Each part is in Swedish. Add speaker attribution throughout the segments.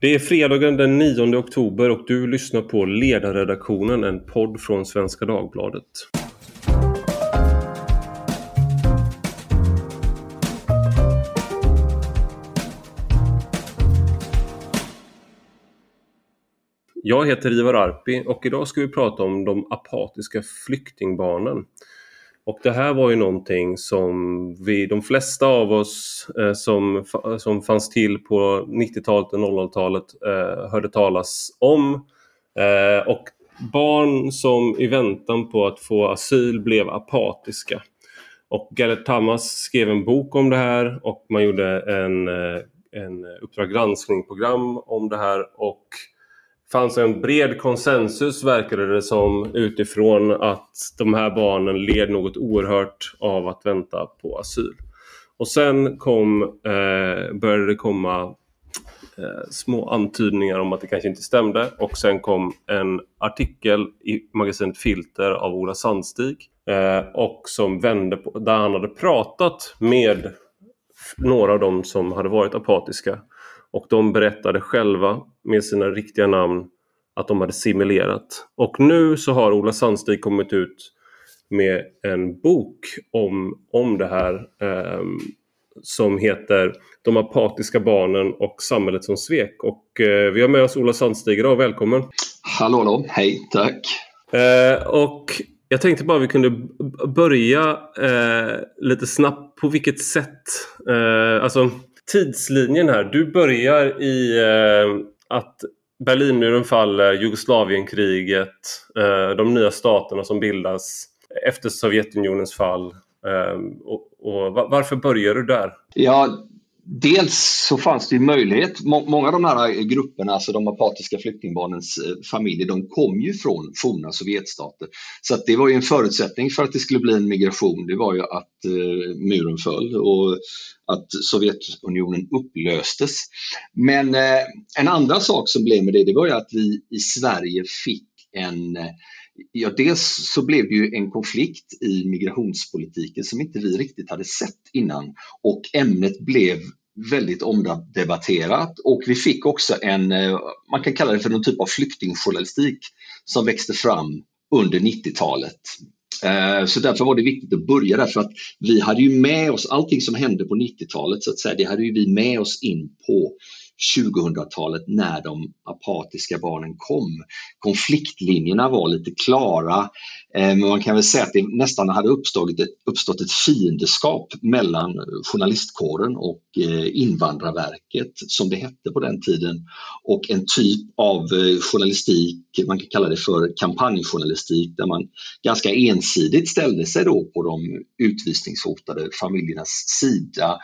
Speaker 1: Det är fredagen den 9 oktober och du lyssnar på Ledarredaktionen, en podd från Svenska Dagbladet. Jag heter Ivar Arpi och idag ska vi prata om de apatiska flyktingbarnen. Och det här var ju någonting som vi, de flesta av oss eh, som, som fanns till på 90-talet och 00-talet eh, hörde talas om. Eh, och barn som i väntan på att få asyl blev apatiska. Och Gellert Tamas skrev en bok om det här och man gjorde en, eh, en Uppdrag granskning-program om det här och fanns en bred konsensus verkade det som utifrån att de här barnen led något oerhört av att vänta på asyl. Och sen kom, eh, började det komma eh, små antydningar om att det kanske inte stämde och sen kom en artikel i magasinet Filter av Ola Sandstig eh, och som vände på, där han hade pratat med några av dem som hade varit apatiska och de berättade själva med sina riktiga namn att de hade simulerat. Och nu så har Ola Sandstig kommit ut med en bok om, om det här eh, som heter De apatiska barnen och samhället som svek. Och eh, vi har med oss Ola Sandstig idag, välkommen!
Speaker 2: Hallå, hallå. hej, tack!
Speaker 1: Eh, och jag tänkte bara vi kunde börja eh, lite snabbt på vilket sätt, eh, alltså tidslinjen här. Du börjar i eh, att Berlinmuren faller, Jugoslavienkriget, eh, de nya staterna som bildas efter Sovjetunionens fall. Eh, och, och varför börjar du där?
Speaker 2: Ja, Dels så fanns det möjlighet, många av de här eh, grupperna, alltså de apatiska flyktingbarnens eh, familjer, de kom ju från forna Sovjetstater. Så att det var ju en förutsättning för att det skulle bli en migration, det var ju att eh, muren föll och att Sovjetunionen upplöstes. Men eh, en andra sak som blev med det, det var ju att vi i Sverige fick en eh, Ja, dels så blev det ju en konflikt i migrationspolitiken som inte vi riktigt hade sett innan. Och ämnet blev väldigt omdebatterat. Och vi fick också en, eh, man kan kalla det för någon typ av flyktingjournalistik som växte fram under 90-talet. Eh, så därför var det viktigt att börja där för att vi hade ju med oss allting som hände på 90-talet så att säga, det hade ju vi med oss in på 2000-talet när de apatiska barnen kom. Konfliktlinjerna var lite klara, eh, men man kan väl säga att det nästan hade uppstått ett, uppstått ett fiendeskap mellan journalistkåren och eh, Invandrarverket, som det hette på den tiden, och en typ av eh, journalistik, man kan kalla det för kampanjjournalistik, där man ganska ensidigt ställde sig då på de utvisningshotade familjernas sida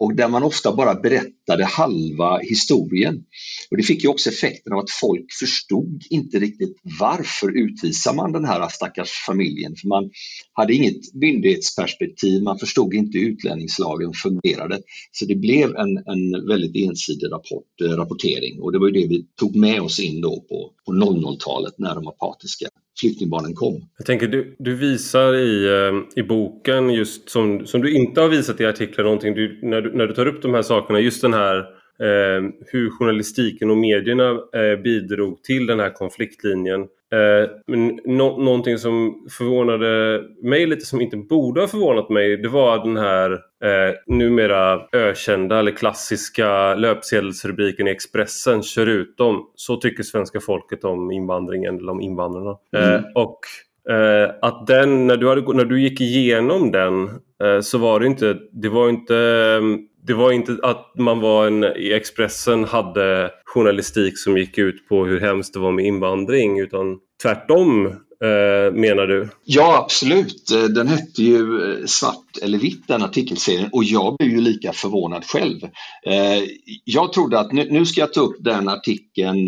Speaker 2: och där man ofta bara berättade halva historien. Och det fick ju också effekten av att folk förstod inte riktigt varför utvisar man den här stackars familjen. För man hade inget myndighetsperspektiv, man förstod inte hur utlänningslagen fungerade. Så det blev en, en väldigt ensidig rapport, eh, rapportering och det var ju det vi tog med oss in då på, på 00-talet när de apatiska flyktingbarnen kom.
Speaker 1: Jag tänker, du, du visar i, eh, i boken, just som, som du inte har visat i artiklar, någonting, du, när, du, när du tar upp de här sakerna, just den här eh, hur journalistiken och medierna eh, bidrog till den här konfliktlinjen. Eh, no någonting som förvånade mig lite, som inte borde ha förvånat mig, det var den här eh, numera ökända eller klassiska löpsedelsrubriken i Expressen Kör ut dem. Så tycker svenska folket om invandringen eller om invandrarna. Eh, mm. och eh, att den, när du, hade, när du gick igenom den eh, så var det inte, det var inte det var inte att man var en, i Expressen hade journalistik som gick ut på hur hemskt det var med invandring utan tvärtom Eh, menar du?
Speaker 2: Ja, absolut. Eh, den hette ju eh, Svart eller vitt, den artikelserien, och jag blev ju lika förvånad själv. Jag trodde att nu ska jag ta upp den artikeln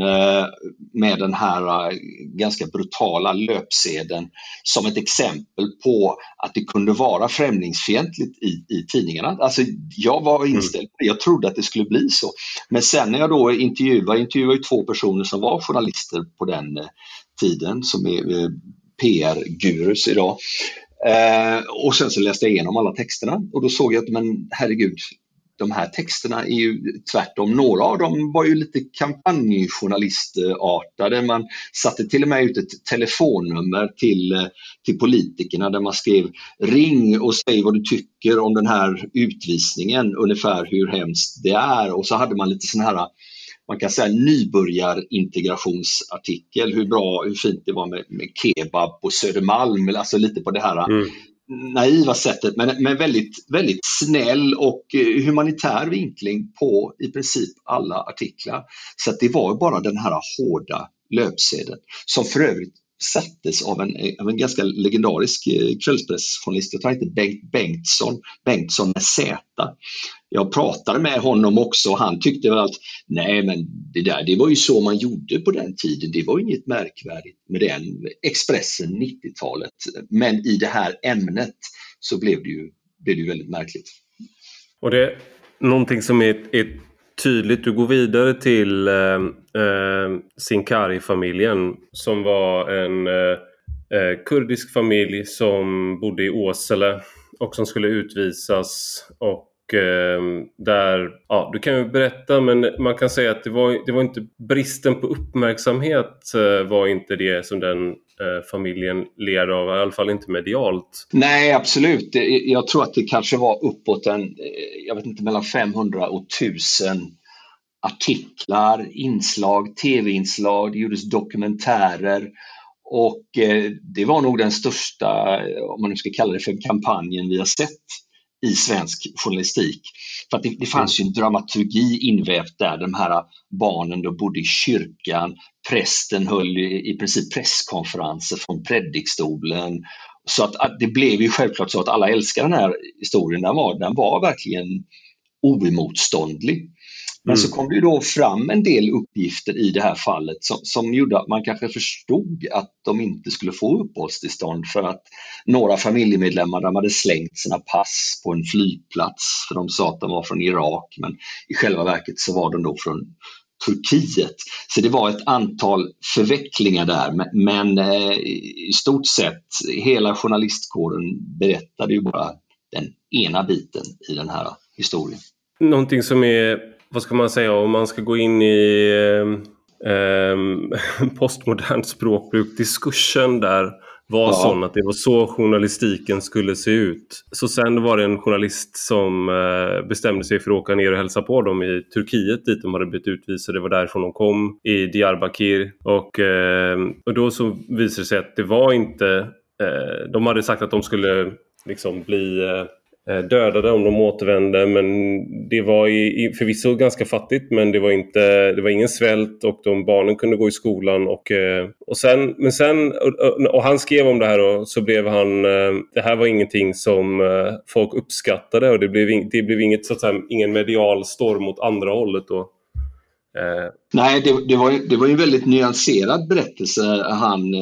Speaker 2: med den här ganska brutala löpsedeln som ett exempel på att det kunde vara främlingsfientligt i, i tidningarna. Alltså, jag var mm. inställd på det, jag trodde att det skulle bli så. Men sen när jag då intervjuade, intervjuade två personer som var journalister på den tiden som är eh, PR-gurus idag. Eh, och sen så läste jag igenom alla texterna och då såg jag att men herregud, de här texterna är ju tvärtom, några av dem var ju lite kampanjjournalistartade. Man satte till och med ut ett telefonnummer till, eh, till politikerna där man skrev ring och säg vad du tycker om den här utvisningen, ungefär hur hemskt det är. Och så hade man lite sådana här man kan säga nybörjarintegrationsartikel, hur bra, hur fint det var med, med kebab på Södermalm, alltså lite på det här mm naiva sättet men, men väldigt, väldigt snäll och eh, humanitär vinkling på i princip alla artiklar. Så det var bara den här hårda löpsedeln som för övrigt sattes av en, av en ganska legendarisk eh, kvällspressjournalist, jag tror inte Bengt Bengtsson, Bengtsson med Z. Jag pratade med honom också och han tyckte väl att nej men det där det var ju så man gjorde på den tiden, det var inget märkvärdigt med den Expressen 90-talet. Men i det här ämnet så blev det ju, blev det ju väldigt märkligt.
Speaker 1: Och det är någonting som är, är tydligt. Du går vidare till eh, eh Sinkari-familjen som var en eh, eh, kurdisk familj som bodde i Åsele och som skulle utvisas. Och Ehm, där, ja du kan ju berätta men man kan säga att det var, det var inte bristen på uppmärksamhet eh, var inte det som den eh, familjen led av, i alla fall inte medialt.
Speaker 2: Nej, absolut. Jag tror att det kanske var uppåt en, eh, jag vet inte, mellan 500 och 1000 artiklar, inslag, tv-inslag, det gjordes dokumentärer och det var nog den största, om man nu ska kalla det för kampanjen vi har sett i svensk journalistik. För att det, det fanns ju en dramaturgi invävt där, de här barnen då bodde i kyrkan, prästen höll i, i princip presskonferenser från predikstolen. Så att, att, det blev ju självklart så att alla älskar den här historien, den var, den var verkligen oemotståndlig. Men så mm. kom det ju då fram en del uppgifter i det här fallet som, som gjorde att man kanske förstod att de inte skulle få uppehållstillstånd för att några familjemedlemmar de hade slängt sina pass på en flygplats för de sa att de var från Irak men i själva verket så var de då från Turkiet. Så det var ett antal förvecklingar där men, men eh, i stort sett hela journalistkåren berättade ju bara den ena biten i den här historien.
Speaker 1: Någonting som är vad ska man säga, om man ska gå in i eh, postmodernt språkbruk, diskursen där var ja. sån att det var så journalistiken skulle se ut. Så sen var det en journalist som eh, bestämde sig för att åka ner och hälsa på dem i Turkiet dit de hade blivit utvisade. Det var därifrån de kom, i Diyarbakir. Och, eh, och då så visade det sig att det var inte... Eh, de hade sagt att de skulle liksom bli Eh, Eh, dödade om de återvände men det var i, förvisso ganska fattigt men det var, inte, det var ingen svält och de barnen kunde gå i skolan och, eh, och sen, men sen och, och han skrev om det här och så blev han eh, det här var ingenting som folk uppskattade och det blev, det blev inget, så att säga, ingen medial storm åt andra hållet då.
Speaker 2: Nej, det, det, var, det var en väldigt nyanserad berättelse han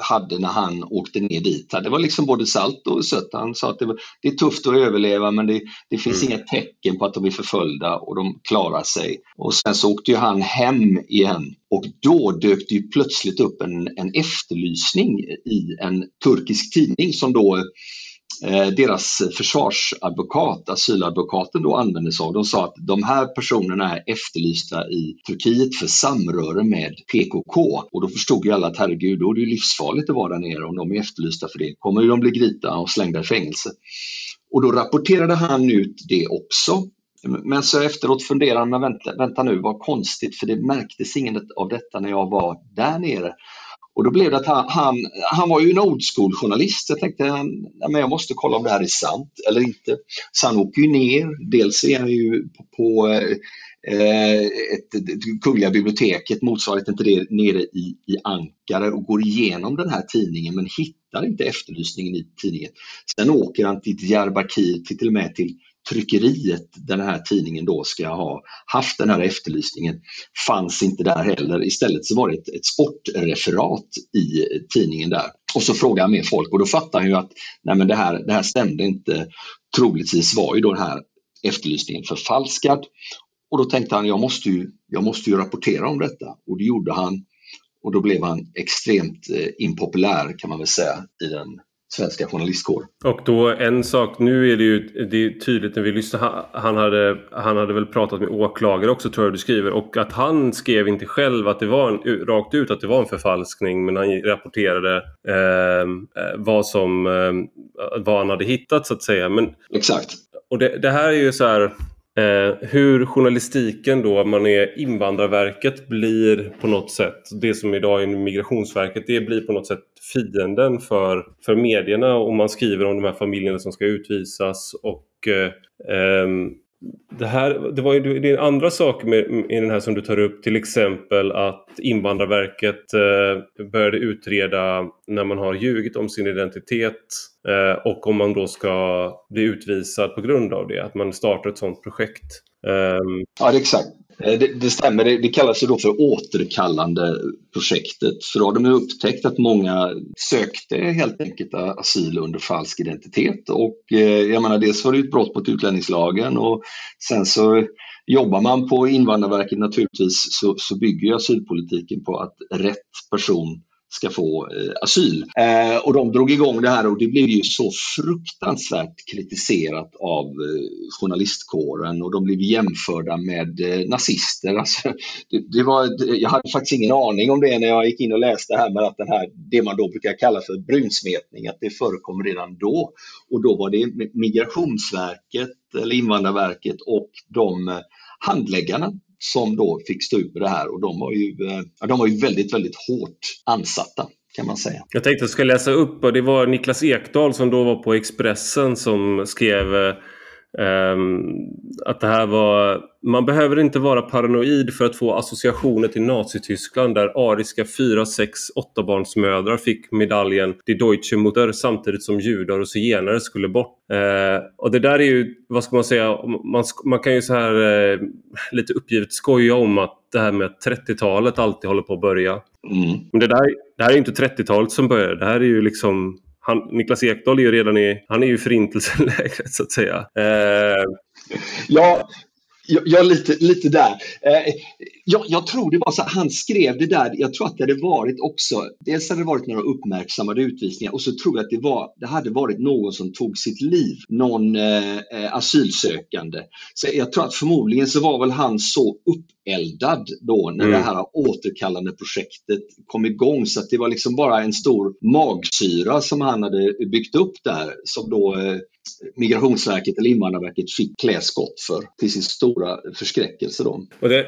Speaker 2: hade när han åkte ner dit. Det var liksom både salt och sött. Han sa att det, var, det är tufft att överleva men det, det finns mm. inga tecken på att de är förföljda och de klarar sig. Och sen så åkte ju han hem igen och då dök det plötsligt upp en, en efterlysning i en turkisk tidning som då Eh, deras försvarsadvokat, asyladvokaten då använde sig av. De sa att de här personerna är efterlysta i Turkiet för samröre med PKK. Och då förstod ju alla att herregud, då är det ju livsfarligt att vara där nere om de är efterlysta för det. kommer ju de bli gripna och slängda i fängelse. Och då rapporterade han ut det också. Men så efteråt funderade han, men vänta, vänta nu, vad konstigt, för det märktes inget av detta när jag var där nere. Och då blev det att han, han, han var ju en old school-journalist. Jag tänkte att jag måste kolla om det här är sant eller inte. Så han åker ju ner. Dels är han ju på, på eh, ett, ett, Kungliga biblioteket, motsvarigheten till det, nere i, i Ankara och går igenom den här tidningen men hittar inte efterlysningen i tidningen. Sen åker han till Diyarbakir, till, till och med till tryckeriet där den här tidningen då ska ha haft den här efterlysningen fanns inte där heller. Istället så var det ett, ett sportreferat i tidningen där. Och så frågade han med folk och då fattade han ju att nej men det, här, det här stämde inte. Troligtvis var ju då den här efterlysningen förfalskad. Och då tänkte han, jag måste ju, jag måste ju rapportera om detta. Och det gjorde han. Och då blev han extremt eh, impopulär kan man väl säga i den svenska journalistkår.
Speaker 1: Och då en sak, nu är det ju det är tydligt när vi lyssnar, han hade, han hade väl pratat med åklagare också tror jag du skriver och att han skrev inte själv att det var en, rakt ut att det var en förfalskning men han rapporterade ehm, eh, vad som eh, vad han hade hittat så att säga. Men,
Speaker 2: Exakt.
Speaker 1: Och det, det här är ju så här Eh, hur journalistiken då, man är Invandrarverket blir på något sätt, det som idag är Migrationsverket, det blir på något sätt fienden för, för medierna. Och man skriver om de här familjerna som ska utvisas och eh, ehm, det, här, det, var ju, det är andra saker med, med den här som du tar upp, till exempel att Invandrarverket eh, började utreda när man har ljugit om sin identitet eh, och om man då ska bli utvisad på grund av det, att man startar ett sådant projekt.
Speaker 2: Um... Ja, det är exakt. Eh, det, det stämmer, det, det kallas ju då för återkallande projektet. För då har de upptäckt att många sökte helt enkelt asyl under falsk identitet. Och eh, jag menar, dels var det ett brott mot utlänningslagen och sen så jobbar man på Invandrarverket naturligtvis så, så bygger asylpolitiken på att rätt person ska få eh, asyl. Eh, och de drog igång det här och det blev ju så fruktansvärt kritiserat av eh, journalistkåren och de blev jämförda med eh, nazister. Alltså, det, det, var, jag hade faktiskt ingen aning om det när jag gick in och läste här med att den här, det man då brukar kalla för brunsmetning, att det förekom redan då. Och då var det Migrationsverket eller Invandrarverket och de eh, handläggarna som då fick stå ut med det här och de var ju, eh, de var ju väldigt, väldigt hårt ansatta kan man säga.
Speaker 1: Jag tänkte att jag ska läsa upp och det var Niklas Ekdahl som då var på Expressen som skrev eh, att det här var... Man behöver inte vara paranoid för att få associationer till Nazityskland där ariska 4, 6, 8 barnsmödrar fick medaljen Die Deutsche Mutter samtidigt som judar och zigenare skulle bort. Uh, och det där är ju, vad ska man säga, man, man kan ju så här uh, lite uppgivet skoja om att det här med 30-talet alltid håller på att börja. Mm. Men det, där, det här är inte 30-talet som börjar, det här är ju liksom han, Niklas Ekdahl är ju redan i, han är ju förintelselägret så att säga. Eh...
Speaker 2: Ja, Ja, lite, lite där. Eh, jag, jag, tror det var så han skrev det där, jag tror att det hade varit också, dels hade det varit några uppmärksammade utvisningar och så tror jag att det, var, det hade varit någon som tog sitt liv, någon eh, eh, asylsökande. Så jag tror att förmodligen så var väl han så uppeldad då när mm. det här återkallande projektet kom igång så att det var liksom bara en stor magsyra som han hade byggt upp där som då eh, Migrationsverket eller Invandrarverket fick klä skott för till sin stora förskräckelse. Då.
Speaker 1: Och det,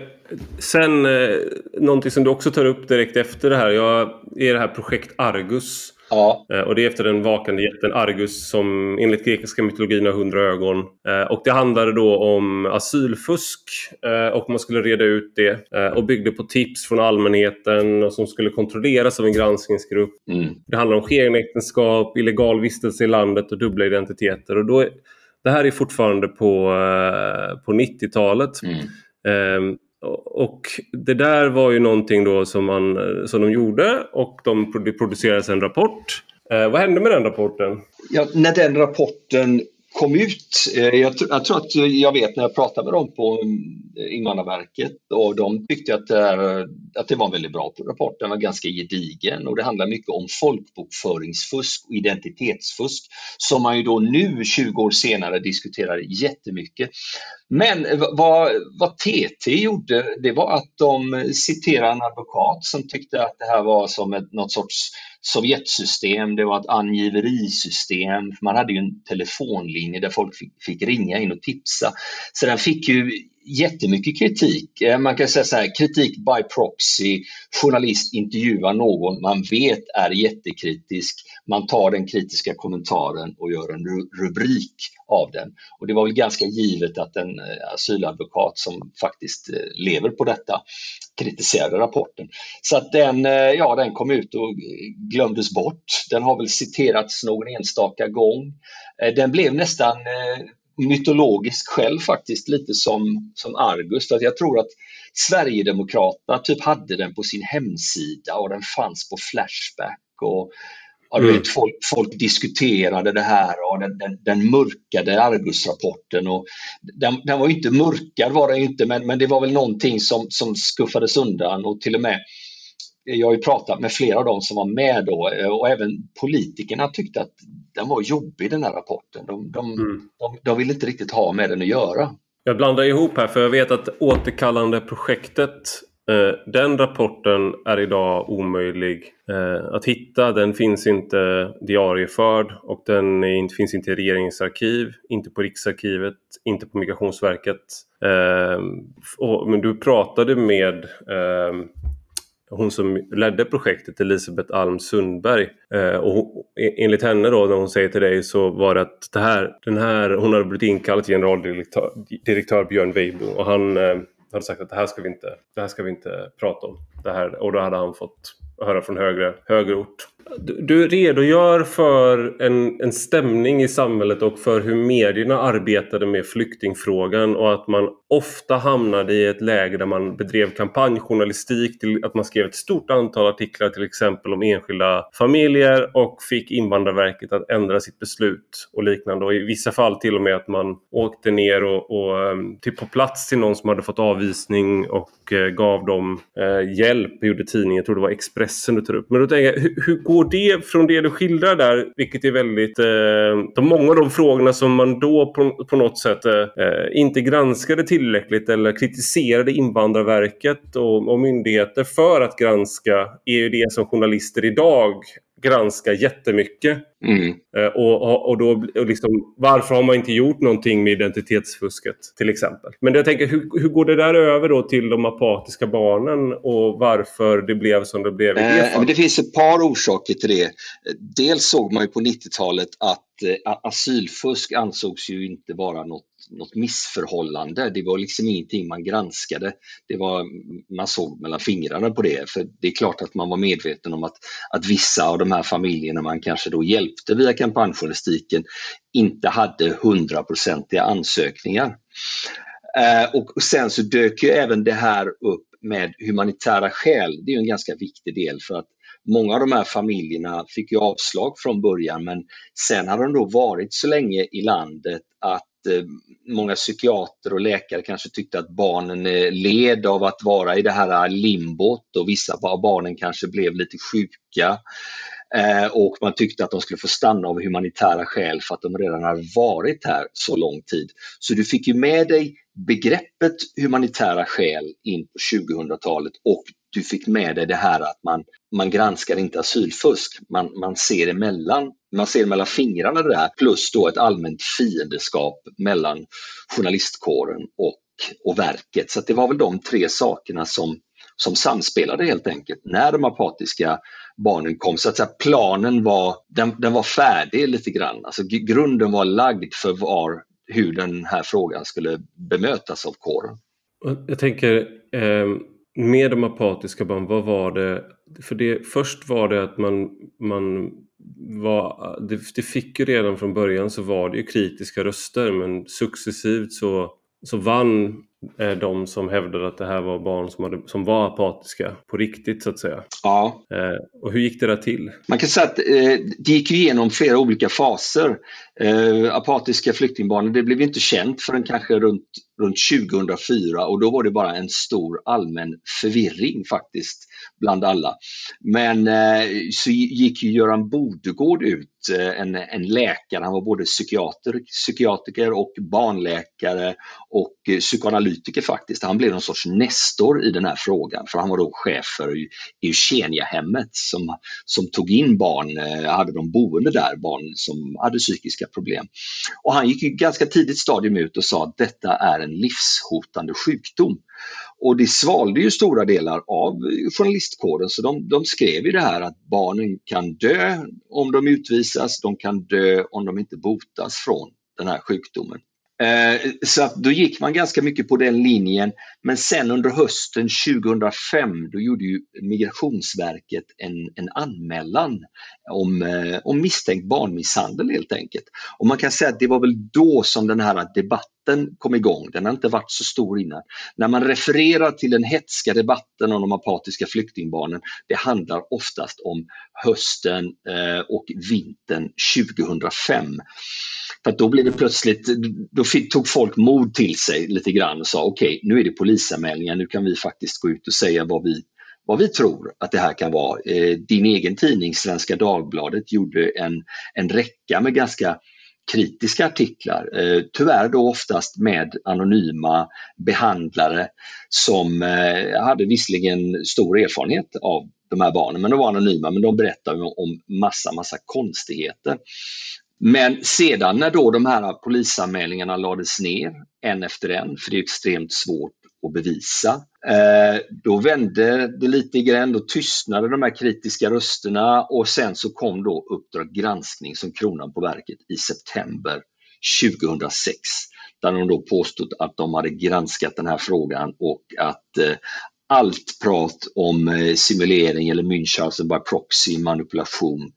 Speaker 1: sen eh, någonting som du också tar upp direkt efter det här jag, är det här projekt Argus Ja. Eh, och det är efter den vakande jätten Argus som enligt grekiska mytologin har hundra ögon. Eh, och det handlade då om asylfusk eh, och man skulle reda ut det och byggde på tips från allmänheten och som skulle kontrolleras av en granskningsgrupp. Mm. Det handlar om skenäktenskap, illegal vistelse i landet och dubbla identiteter. Och då är, det här är fortfarande på, på 90-talet. Mm. Och det där var ju någonting då som, man, som de gjorde och de producerade en rapport. Eh, vad hände med den rapporten?
Speaker 2: Ja, när den rapporten kom ut. Eh, jag, jag, tror att eh, jag vet när jag pratade med dem på eh, Invandrarverket och de tyckte att det, här, att det var en väldigt bra rapport. Den var ganska gedigen och det handlar mycket om folkbokföringsfusk och identitetsfusk som man ju då nu 20 år senare diskuterar jättemycket. Men vad, vad TT gjorde, det var att de citerade en advokat som tyckte att det här var som ett, något sorts Sovjetsystem, det var ett angiverisystem. Man hade ju en telefonlinje där folk fick, fick ringa in och tipsa. Så den fick ju jättemycket kritik. Eh, man kan säga så här, kritik by proxy. Journalist intervjuar någon man vet är jättekritisk. Man tar den kritiska kommentaren och gör en rubrik av den. Och det var väl ganska givet att en eh, asyladvokat som faktiskt eh, lever på detta kritiserade rapporten. Så att den, ja, den kom ut och glömdes bort. Den har väl citerats någon enstaka gång. Den blev nästan mytologisk själv faktiskt, lite som, som Argus. För jag tror att Sverigedemokraterna typ hade den på sin hemsida och den fanns på Flashback. Och, ja, mm. vet, folk, folk, diskuterade det här och den, den, den mörkade Argus-rapporten. den, den, var inte mörkad var den inte, men, men det var väl någonting som, som skuffades undan och till och med jag har ju pratat med flera av dem som var med då och även politikerna tyckte att den var jobbig den här rapporten. De, de, mm. de, de ville inte riktigt ha med den att göra.
Speaker 1: Jag blandar ihop här för jag vet att återkallande projektet eh, den rapporten är idag omöjlig eh, att hitta. Den finns inte diarieförd och den är, finns inte i regeringens arkiv, inte på Riksarkivet, inte på Migrationsverket. Eh, och, men du pratade med hon som ledde projektet, Elisabeth Alm Sundberg. Eh, och e, enligt henne då, när hon säger till dig, så var det att det här, den här, hon hade blivit inkallad till generaldirektör direktör Björn Weibo och han eh, hade sagt att det här ska vi inte, det här ska vi inte prata om. Det här, och då hade han fått höra från högre, högre ort. Du, redogör för en, en stämning i samhället och för hur medierna arbetade med flyktingfrågan och att man ofta hamnade i ett läge där man bedrev kampanjjournalistik, till att man skrev ett stort antal artiklar till exempel om enskilda familjer och fick Invandrarverket att ändra sitt beslut och liknande. Och i vissa fall till och med att man åkte ner och, och till på plats till någon som hade fått avvisning och eh, gav dem eh, hjälp, gjorde tidningen, jag tror det var Expressen du tar upp. Men då tänker jag, hur, hur går det från det du skildrar där, vilket är väldigt... Eh, de många av de frågorna som man då på, på något sätt eh, eh inte granskade tillräckligt eller kritiserade Invandrarverket och, och myndigheter för att granska är ju det som journalister idag granskar jättemycket. Mm. Eh, och, och, då, och liksom, varför har man inte gjort någonting med identitetsfusket till exempel? Men jag tänker, hur, hur går det där över då till de apatiska barnen och varför det blev som det blev i det
Speaker 2: fallet? Eh, det finns ett par orsaker till det. Dels såg man ju på 90-talet att eh, asylfusk ansågs ju inte vara något något missförhållande. Det var liksom ingenting man granskade. Det var, man såg mellan fingrarna på det. För det är klart att man var medveten om att, att vissa av de här familjerna man kanske då hjälpte via kampanjjournalistiken inte hade hundraprocentiga ansökningar. Eh, och sen så dök ju även det här upp med humanitära skäl. Det är en ganska viktig del för att Många av de här familjerna fick ju avslag från början men sen hade de då varit så länge i landet att Eh, många psykiater och läkare kanske tyckte att barnen eh, led av att vara i det här eh, limbot och vissa av barnen kanske blev lite sjuka. Och man tyckte att de skulle få stanna av humanitära skäl för att de redan hade varit här så lång tid. Så du fick ju med dig begreppet humanitära skäl in på 2000-talet och du fick med dig det här att man, man granskar inte asylfusk, man, man ser emellan man ser mellan fingrarna det där plus då ett allmänt fiendeskap mellan journalistkåren och, och verket. Så det var väl de tre sakerna som, som samspelade helt enkelt när de apatiska barnen kom. Så att säga, planen var, den, den var färdig lite grann. Alltså grunden var lagd för var, hur den här frågan skulle bemötas av kåren.
Speaker 1: Jag tänker eh, med de apatiska barnen, vad var det? För det, först var det att man, man var, det, det fick ju redan från början så var det ju kritiska röster men successivt så, så vann eh, de som hävdade att det här var barn som, hade, som var apatiska på riktigt så att säga.
Speaker 2: Ja.
Speaker 1: Eh, och hur gick det där till?
Speaker 2: Man kan säga att eh, det gick igenom flera olika faser. Eh, apatiska flyktingbarn, det blev inte känt förrän kanske runt, runt 2004 och då var det bara en stor allmän förvirring faktiskt bland alla. Men eh, så gick ju Göran Bodegård ut, eh, en, en läkare, han var både psykiater, psykiatriker och barnläkare och eh, psykoanalytiker faktiskt. Han blev någon sorts nestor i den här frågan för han var då chef för Eugeniahemmet som, som tog in barn, eh, hade de boende där, barn som hade psykiska problem. Och han gick ju ganska tidigt stadium ut och sa att detta är en livshotande sjukdom. Och det svalde ju stora delar av journalistkåren så de, de skrev ju det här att barnen kan dö om de utvisas, de kan dö om de inte botas från den här sjukdomen. Eh, så att då gick man ganska mycket på den linjen. Men sen under hösten 2005 då gjorde ju Migrationsverket en, en anmälan om, eh, om misstänkt barnmisshandel helt enkelt. Och man kan säga att det var väl då som den här debatten kom igång. Den har inte varit så stor innan. När man refererar till den hetska debatten om de apatiska flyktingbarnen, det handlar oftast om hösten eh, och vintern 2005. För då blev det plötsligt, då tog folk mod till sig lite grann och sa okej, okay, nu är det polisanmälningar, nu kan vi faktiskt gå ut och säga vad vi, vad vi tror att det här kan vara. Eh, din egen tidning Svenska Dagbladet gjorde en, en räcka med ganska kritiska artiklar, eh, tyvärr då oftast med anonyma behandlare som eh, hade visserligen stor erfarenhet av de här barnen, men de var anonyma, men de berättade om massa, massa konstigheter. Men sedan när då de här polisanmälningarna lades ner en efter en, för det är extremt svårt att bevisa, eh, då vände det lite grann, då tystnade de här kritiska rösterna och sen så kom då Uppdrag granskning som kronan på verket i september 2006 där de då påstod att de hade granskat den här frågan och att eh, allt prat om eh, simulering eller Münchhausen by proxy, manipulation,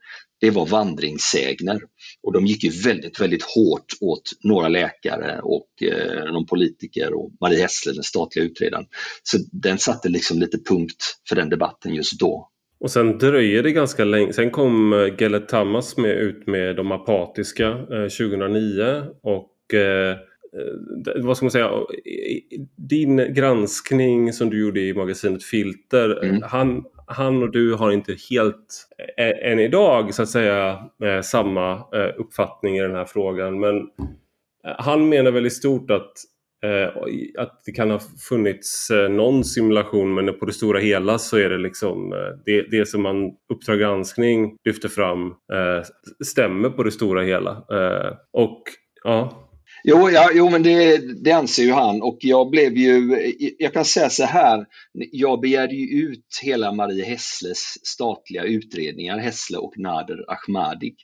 Speaker 2: det var vandringssägner. Och de gick ju väldigt, väldigt hårt åt några läkare och eh, någon politiker och Marie Hässle, den statliga utredaren. Så den satte liksom lite punkt för den debatten just då.
Speaker 1: Och sen dröjer det ganska länge. Sen kom eh, Gellet Tamas med, ut med de apatiska eh, 2009 och eh, Eh, vad ska man säga, din granskning som du gjorde i magasinet Filter, mm. han, han och du har inte helt än idag så att säga samma uppfattning i den här frågan. Men han menar väl i stort att, att det kan ha funnits någon simulation men på det stora hela så är det liksom det, det som man Uppdrag granskning lyfter fram stämmer på det stora hela. och ja,
Speaker 2: Jo, ja, jo men det, det anser ju han och jag blev ju, jag kan säga så här, jag begärde ju ut hela Marie Hessles statliga utredningar, Hessle och Nader Ahmadik.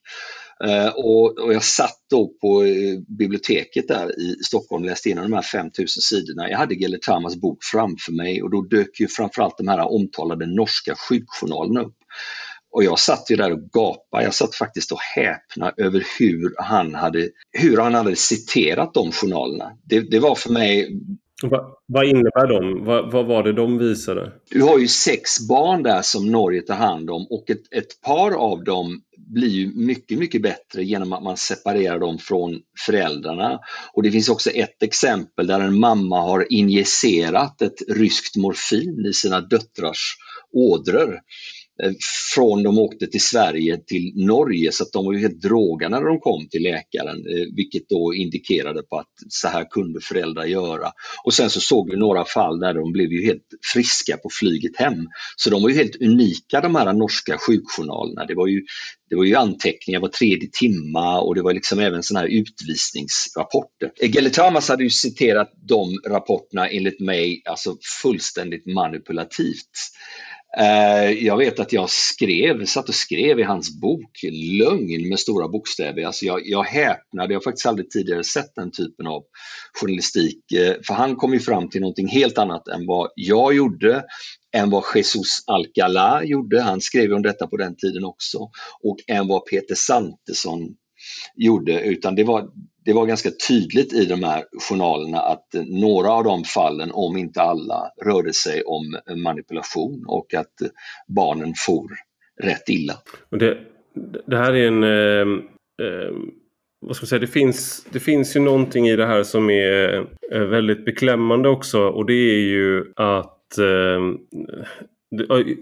Speaker 2: Eh, och, och, jag satt då på eh, biblioteket där i Stockholm och läste igenom de här 5000 sidorna. Jag hade Gelle Tamas bok framför mig och då dök ju framförallt de här omtalade norska sjukjournalerna upp. Och jag satt ju där och gapade. Jag satt faktiskt och häpna över hur han hade, hur han hade citerat de journalerna. Det, det var för mig...
Speaker 1: Va, vad innebär de? Va, vad var det de visade?
Speaker 2: Du har ju sex barn där som Norge tar hand om och ett, ett par av dem blir ju mycket, mycket bättre genom att man separerar dem från föräldrarna. Och det finns också ett exempel där en mamma har injicerat ett ryskt morfin i sina döttrars ådror. Eh, från de åkte till Sverige till Norge så att de var ju helt drogade när de kom till läkaren eh, vilket då indikerade på att så här kunde föräldrar göra. Och sen så såg vi några fall där de blev ju helt friska på flyget hem. Så de var ju helt unika de här norska sjukjournalerna. Det var ju, det var ju anteckningar var tredje timma och det var liksom även sådana här utvisningsrapporter. Gelle Tamas hade ju citerat de rapporterna enligt mig alltså fullständigt manipulativt. Eh, jag vet att jag skrev, satt och skrev i hans bok lögn med stora bokstäver. Alltså jag, jag häpnade, jag har faktiskt aldrig tidigare sett den typen av journalistik. Eh, för han kom ju fram till någonting helt annat än vad jag gjorde, än vad Jesus Alcalá gjorde, han skrev om detta på den tiden också, och än vad Peter Santesson gjorde, utan det var, det var ganska tydligt i de här journalerna att eh, några av de fallen, om inte alla, rörde sig om eh, manipulation och att eh, barnen for rätt illa.
Speaker 1: Det, det här är en... Eh, eh, vad ska man säga, det finns, det finns ju någonting i det här som är eh, väldigt beklämmande också och det är ju att eh,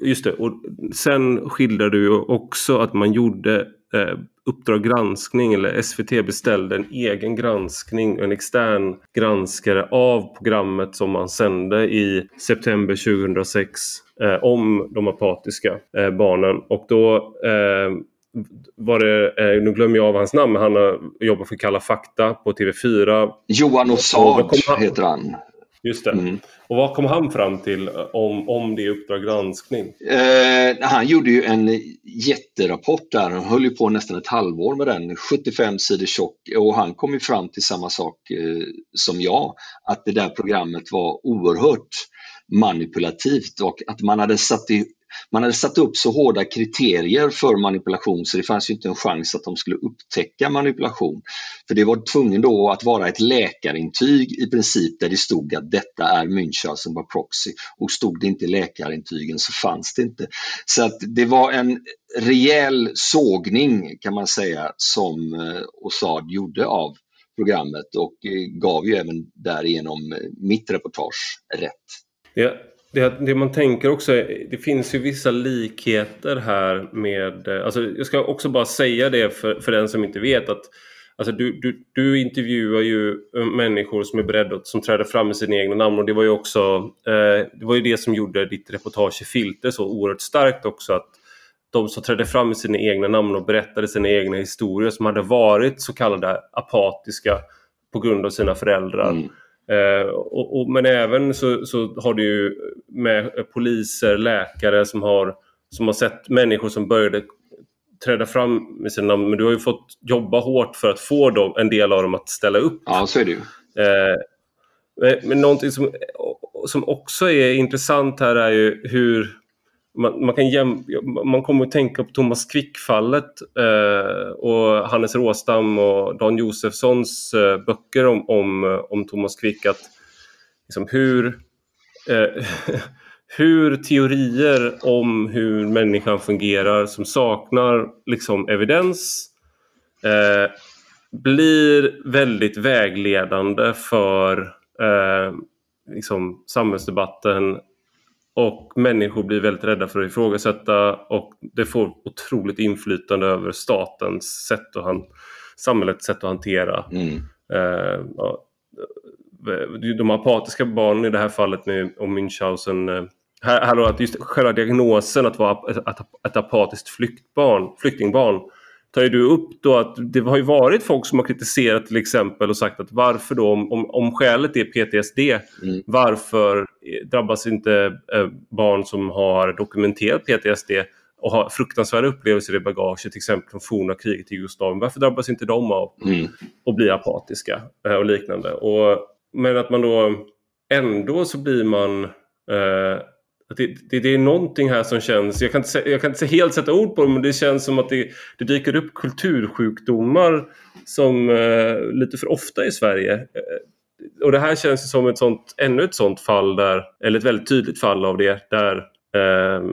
Speaker 1: Just det, och sen skildrar du också att man gjorde eh, Uppdrag granskning eller SVT beställde en egen granskning, en extern granskare av programmet som man sände i september 2006 eh, om de apatiska eh, barnen. Och då eh, var det, eh, nu glömmer jag av hans namn, men han har jobbat för Kalla fakta på TV4.
Speaker 2: Johan Osard heter han.
Speaker 1: Just det. Mm. Och vad kom han fram till eh, om, om det Uppdrag granskning?
Speaker 2: Eh, han gjorde ju en jätterapport där, han höll ju på nästan ett halvår med den, 75 sidor tjock och han kom ju fram till samma sak eh, som jag, att det där programmet var oerhört manipulativt och att man hade satt i, man hade satt upp så hårda kriterier för manipulation så det fanns ju inte en chans att de skulle upptäcka manipulation. För det var tvungen då att vara ett läkarintyg i princip där det stod att detta är Münchhausen by proxy och stod det inte i läkarintygen så fanns det inte. Så att det var en rejäl sågning kan man säga som eh, Ossad gjorde av programmet och eh, gav ju även därigenom eh, mitt reportage rätt.
Speaker 1: Ja, det, det, man tänker också, det finns ju vissa likheter här med... Eh, alltså jag ska också bara säga det för, för den som inte vet att Alltså du, du, du intervjuar ju eh, människor som är beredda, som träder fram med sina egna namn och det var ju också eh, det var ju det som gjorde ditt reportage i Filter så oerhört starkt också att de som trädde fram med sina egna namn och berättade sina egna historier som hade varit så kallade apatiska på grund av sina föräldrar. Mm. Eh, och, och, men även så, så har du ju med poliser, läkare som har, som har sett människor som började träda fram med sina namn. Men du har ju fått jobba hårt för att få dem, en del av dem att ställa upp.
Speaker 2: Ja, så är det ju.
Speaker 1: Eh, men någonting som, som också är intressant här är ju hur man, man, kan jäm, man kommer att tänka på Thomas Quick-fallet eh, och Hannes Råstam och Dan Josefssons eh, böcker om, om, eh, om Thomas Quick. Att, liksom, hur, eh, hur teorier om hur människan fungerar som saknar liksom, evidens eh, blir väldigt vägledande för eh, liksom, samhällsdebatten och människor blir väldigt rädda för att ifrågasätta och det får otroligt inflytande över statens sätt och han, samhällets sätt att hantera. Mm. Eh, ja, de apatiska barnen i det här fallet med om Münchhausen. Eh, här, här att just själva diagnosen att vara ett, ett apatiskt flyktbarn, flyktingbarn tar ju du upp då att det har ju varit folk som har kritiserat till exempel och sagt att varför då om, om, skälet är PTSD mm. varför drabbas inte eh, barn som har dokumenterat PTSD och har fruktansvärda upplevelser i bagaget, till exempel från forna kriget i Jugoslavien. Varför drabbas inte de av mm. och blir apatiska eh, och liknande? Och, men att man då ändå så blir man eh, det, det, det, är någonting här som känns, jag kan, inte, jag kan inte helt sätta ord på det, men det känns som att det, det dyker upp kultursjukdomar som eh, lite för ofta i Sverige. Eh, och det här känns som ett sånt, ännu ett sånt fall där, eller ett väldigt tydligt fall av det, där eh,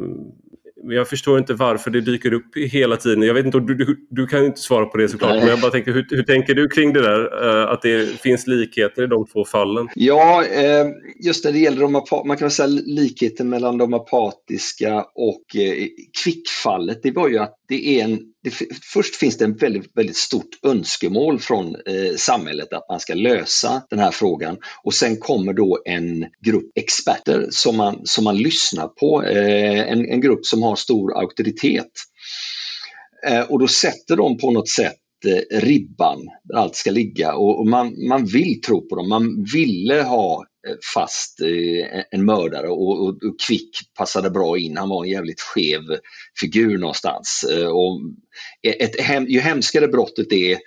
Speaker 1: jag förstår inte varför det dyker upp hela tiden. Jag vet inte, du, du, du kan inte svara på det såklart, Nej. men jag bara tänker, hur, hur, tänker du kring det där? Uh, att det finns likheter i de två fallen?
Speaker 2: Ja, eh, just när det gäller de man kan säga likheten mellan de apatiska och eh, kvickfallet, det var ju att det är en, det, först finns det en väldigt, väldigt stort önskemål från eh, samhället att man ska lösa den här frågan och sen kommer då en grupp experter som man, som man lyssnar på, eh, en, en grupp som har stor auktoritet. Eh, och då sätter de på något sätt eh, ribban där allt ska ligga och, och man, man vill tro på dem. Man ville ha fast eh, en mördare och, och, och Quick passade bra in. Han var en jävligt skev figur någonstans. Eh, och ett, ju hemskare brottet är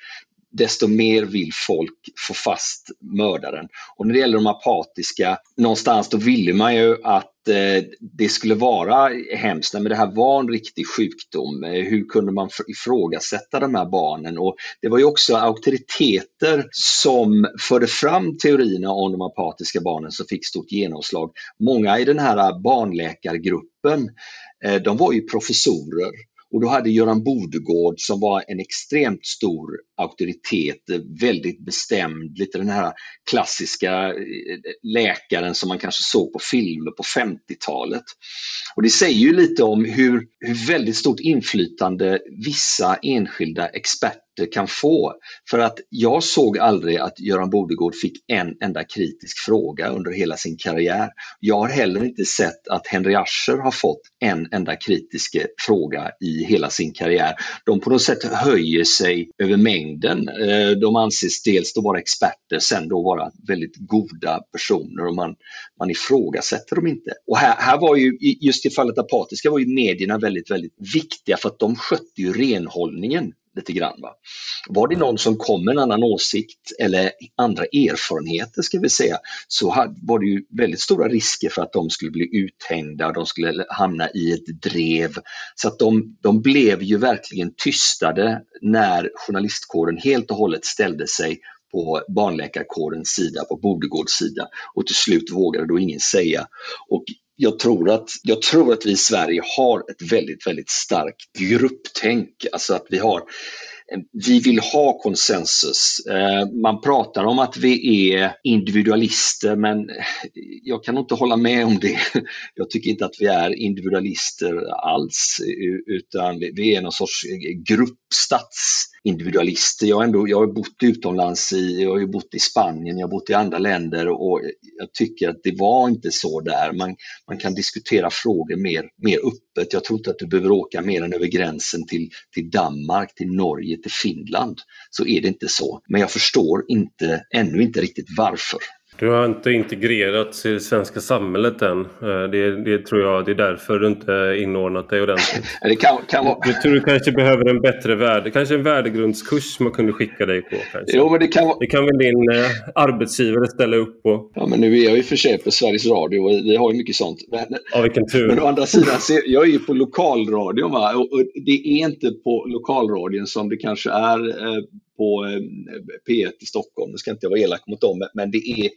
Speaker 2: desto mer vill folk få fast mördaren. Och när det gäller de apatiska, någonstans då ville man ju att eh, det skulle vara hemskt, men det här var en riktig sjukdom. Eh, hur kunde man ifrågasätta de här barnen? Och det var ju också auktoriteter som förde fram teorierna om de apatiska barnen som fick stort genomslag. Många i den här barnläkargruppen, eh, de var ju professorer och då hade Göran Bodegård som var en extremt stor auktoritet, väldigt bestämd, lite den här klassiska eh, läkaren som man kanske såg på filmer på 50-talet. Och det säger ju lite om hur, hur väldigt stort inflytande vissa enskilda experter kan få. För att jag såg aldrig att Göran Bodegård fick en enda kritisk fråga under hela sin karriär. Jag har heller inte sett att Henry Ascher har fått en enda kritisk eh, fråga i hela sin karriär. De på något sätt höjer sig över mängden. Eh, de anses dels då vara experter, sen då vara väldigt goda personer och man, man ifrågasätter dem inte. Och här, här var ju, just i fallet apatiska var ju medierna väldigt, väldigt viktiga för att de skötte ju renhållningen lite grann. Va? Var det någon som kom med en annan åsikt eller andra erfarenheter ska vi säga, så var det ju väldigt stora risker för att de skulle bli uthängda, de skulle hamna i ett drev. Så att de, de blev ju verkligen tystade när journalistkåren helt och hållet ställde sig på barnläkarkårens sida, på Bodegårds sida och till slut vågade då ingen säga. Och jag tror, att, jag tror att vi i Sverige har ett väldigt, väldigt starkt grupptänk. Alltså att vi har vi vill ha konsensus. Eh, man pratar om att vi är individualister men jag kan inte hålla med om det. Jag tycker inte att vi är individualister alls utan vi är någon sorts gruppstats individualister. Jag, ändå, jag har bott utomlands, i, jag har bott i Spanien, jag har bott i andra länder och jag tycker att det var inte så där. Man, man kan diskutera frågor mer, mer öppet. Jag tror inte att du behöver åka mer än över gränsen till, till Danmark, till Norge, till Finland. Så är det inte så. Men jag förstår inte, ännu inte riktigt varför.
Speaker 1: Du har inte integrerats i det svenska samhället än. Eh, det, det tror jag, det är därför du inte inordnat dig ordentligt.
Speaker 2: det kan, kan vara...
Speaker 1: Du tror du kanske behöver en bättre värde, kanske en värdegrundskurs man kunde skicka dig på. Kanske.
Speaker 2: Jo, men det, kan
Speaker 1: det kan väl din eh, arbetsgivare ställa upp på?
Speaker 2: Ja, men nu är jag ju för sig på Sveriges Radio och vi har ju mycket sånt. Men,
Speaker 1: ja, vilken tur.
Speaker 2: Men å andra sidan, jag är ju på lokalradion va? Och, och det är inte på lokalradion som det kanske är eh, på eh, P1 i Stockholm. Nu ska inte jag vara elak mot dem, men det är,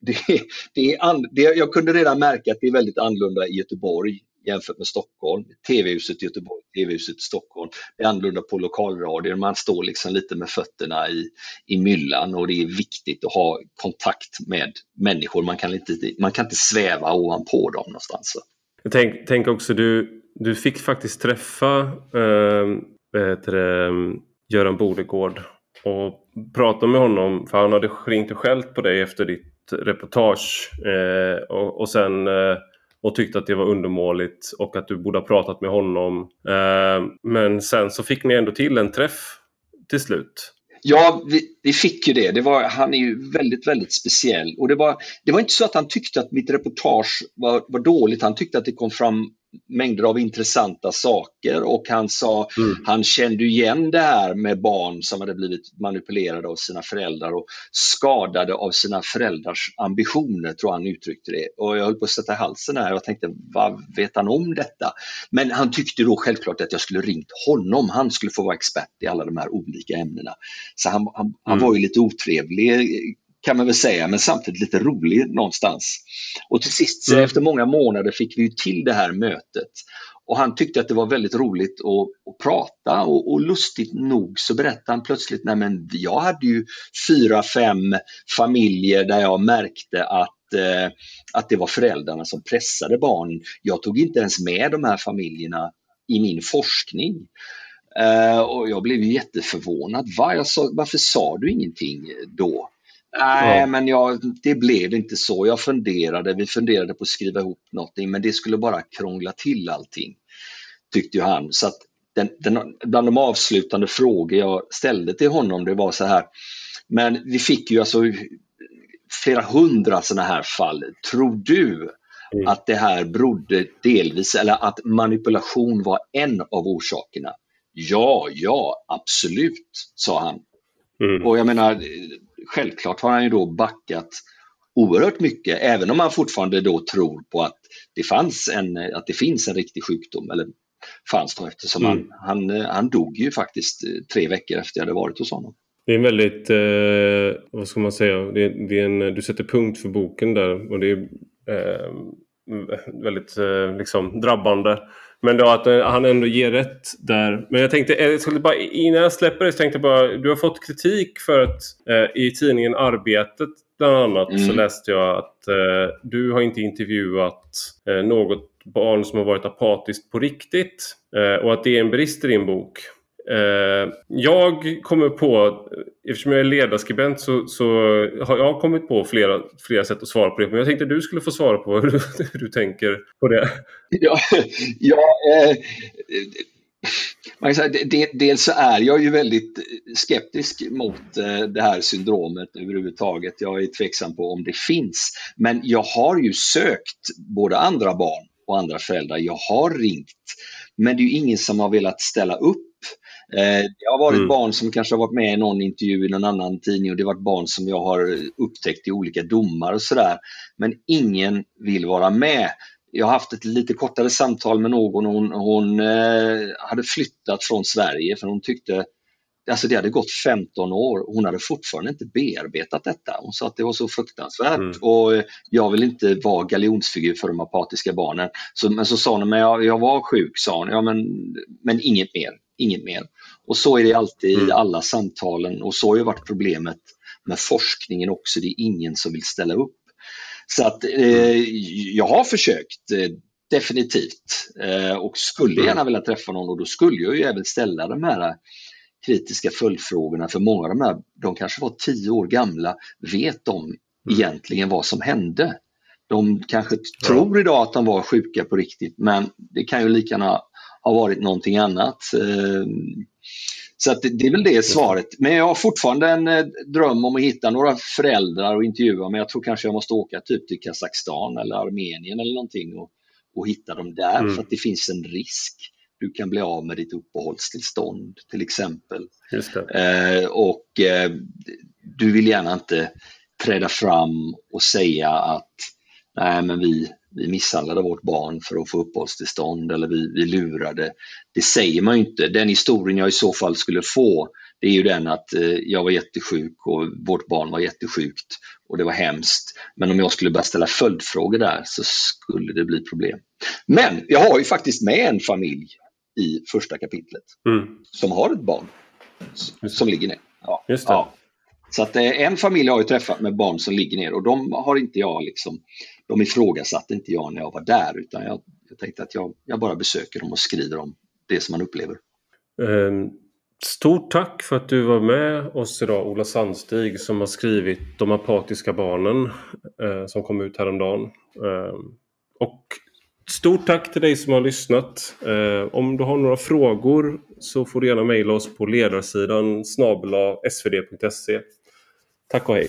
Speaker 2: det, det är an, det, jag kunde redan märka att det är väldigt annorlunda i Göteborg jämfört med Stockholm. TV-huset i Göteborg, TV-huset i Stockholm. Det är annorlunda på lokalradion. Man står liksom lite med fötterna i, i myllan och det är viktigt att ha kontakt med människor. Man kan inte, man kan inte sväva ovanpå dem någonstans.
Speaker 1: Jag tänk, tänk också, du, du fick faktiskt träffa äh, det, Göran Bodegård och prata med honom för han hade ringt och skällt på dig efter ditt reportage eh, och, och sen eh, och tyckte att det var undermåligt och att du borde ha pratat med honom. Eh, men sen så fick ni ändå till en träff till slut.
Speaker 2: Ja, vi, vi, fick ju det. det var, han är ju väldigt, väldigt speciell. Och det var, det var inte så att han tyckte att mitt reportage var, var dåligt. Han tyckte att det kom fram mängder av intressanta saker och han sa, mm. han kände igen det här med barn som hade blivit manipulerade av sina föräldrar och skadade av sina föräldrars ambitioner, tror han uttryckte det. Och jag höll på att sätta halsen här och tänkte, vad vet han om detta? Men han tyckte då självklart att jag skulle ringt honom, han skulle få vara expert i alla de här olika ämnena. Så han, han, mm. han var ju lite otrevlig kan man väl säga, men samtidigt lite rolig någonstans. Och till sist, mm. efter många månader, fick vi till det här mötet. Och han tyckte att det var väldigt roligt att, att prata och, och, lustigt nog så berättade han plötsligt, nej men jag hade ju fyra, fem familjer där jag märkte att eh, att det var föräldrarna som pressade barnen. Jag tog inte ens med de här familjerna i min forskning. Uh, och jag blev jätteförvånad. Va? Jag sa, varför sa du ingenting då? Nej, ja. men jag, det blev inte så. Jag funderade, vi funderade på att skriva ihop någonting, men det skulle bara krångla till allting, tyckte ju han. Så att den, den, bland de avslutande frågor jag ställde till honom, det var så här, men vi fick ju alltså flera hundra sådana här fall. Tror du mm. att det här berodde delvis, eller att manipulation var en av orsakerna? Ja, ja, absolut, sa han. Mm. Och jag menar, självklart har han ju då backat oerhört mycket, även om han fortfarande då tror på att det, fanns en, att det finns en riktig sjukdom, eller fanns då eftersom mm. han, han, han dog ju faktiskt eh, tre veckor efter jag hade varit hos honom.
Speaker 1: Det är en väldigt, eh, vad ska man säga, det är, det är en, du sätter punkt för boken där och det är eh, väldigt eh, liksom drabbande. Men då att eh, han ändå ger rätt där. Men jag tänkte, jag skulle bara, innan jag släpper det så tänkte jag bara, du har fått kritik för att eh, i tidningen Arbetet bland annat mm. så läste jag att eh, du har inte intervjuat eh, något barn som har varit apatiskt på riktigt. Eh, och att det är en brist i din bok. Eh, jag kommer på, eftersom jag är ledarskribent så, så, har jag kommit på flera, flera sätt att svara på det. Men jag tänkte att du skulle få svara på hur du, hur du tänker på det.
Speaker 2: Ja, ja eh, man kan säga, dels så är jag ju väldigt skeptisk mot eh, det här syndromet överhuvudtaget. Jag är tveksam på om det finns. Men jag har ju sökt både andra barn och andra föräldrar. Jag har ringt. Men det är ju ingen som har velat ställa upp Eh, det har varit mm. barn som kanske har varit med i någon intervju i någon annan tidning och det har varit barn som jag har upptäckt i olika domar och sådär. Men ingen vill vara med. Jag har haft ett lite kortare samtal med någon. Hon, hon eh, hade flyttat från Sverige för hon tyckte alltså det hade gått 15 år och hon hade fortfarande inte bearbetat detta. Hon sa att det var så fruktansvärt mm. och eh, jag vill inte vara galjonsfigur för de apatiska barnen. Så, men så sa hon, men jag, jag var sjuk, sa hon, ja, men, men inget mer, inget mer. Och så är det alltid mm. i alla samtalen och så har ju varit problemet med forskningen också, det är ingen som vill ställa upp. Så att eh, jag har försökt, eh, definitivt, eh, och skulle mm. gärna vilja träffa någon och då skulle jag ju även ställa de här kritiska följdfrågorna för många av de här, de kanske var tio år gamla, vet de mm. egentligen vad som hände? De kanske ja. tror idag att de var sjuka på riktigt men det kan ju lika gärna ha varit någonting annat. Eh, så att det är väl det svaret. Men jag har fortfarande en eh, dröm om att hitta några föräldrar och intervjua men jag tror kanske jag måste åka typ till Kazakstan eller Armenien eller någonting och, och hitta dem där mm. för att det finns en risk du kan bli av med ditt uppehållstillstånd till exempel. Eh, och eh, du vill gärna inte träda fram och säga att nej men vi, vi misshandlade vårt barn för att få uppehållstillstånd eller vi, vi lurade. Det säger man ju inte. Den historien jag i så fall skulle få det är ju den att eh, jag var jättesjuk och vårt barn var jättesjukt och det var hemskt. Men om jag skulle börja ställa följdfrågor där så skulle det bli problem. Men jag har ju faktiskt med en familj i första kapitlet mm. som har ett barn som ligger ner. Ja. Just det. Ja. Så att eh, en familj har jag träffat med barn som ligger ner och de har inte jag liksom, de ifrågasatte inte jag när jag var där utan jag, jag tänkte att jag, jag bara besöker dem och skriver om det som man upplever.
Speaker 1: Um, stort tack för att du var med oss idag Ola Sandstig som har skrivit De apatiska barnen uh, som kom ut häromdagen. Uh, och Stort tack till dig som har lyssnat. Eh, om du har några frågor så får du gärna mejla oss på ledarsidan snabela svd.se. Tack och hej!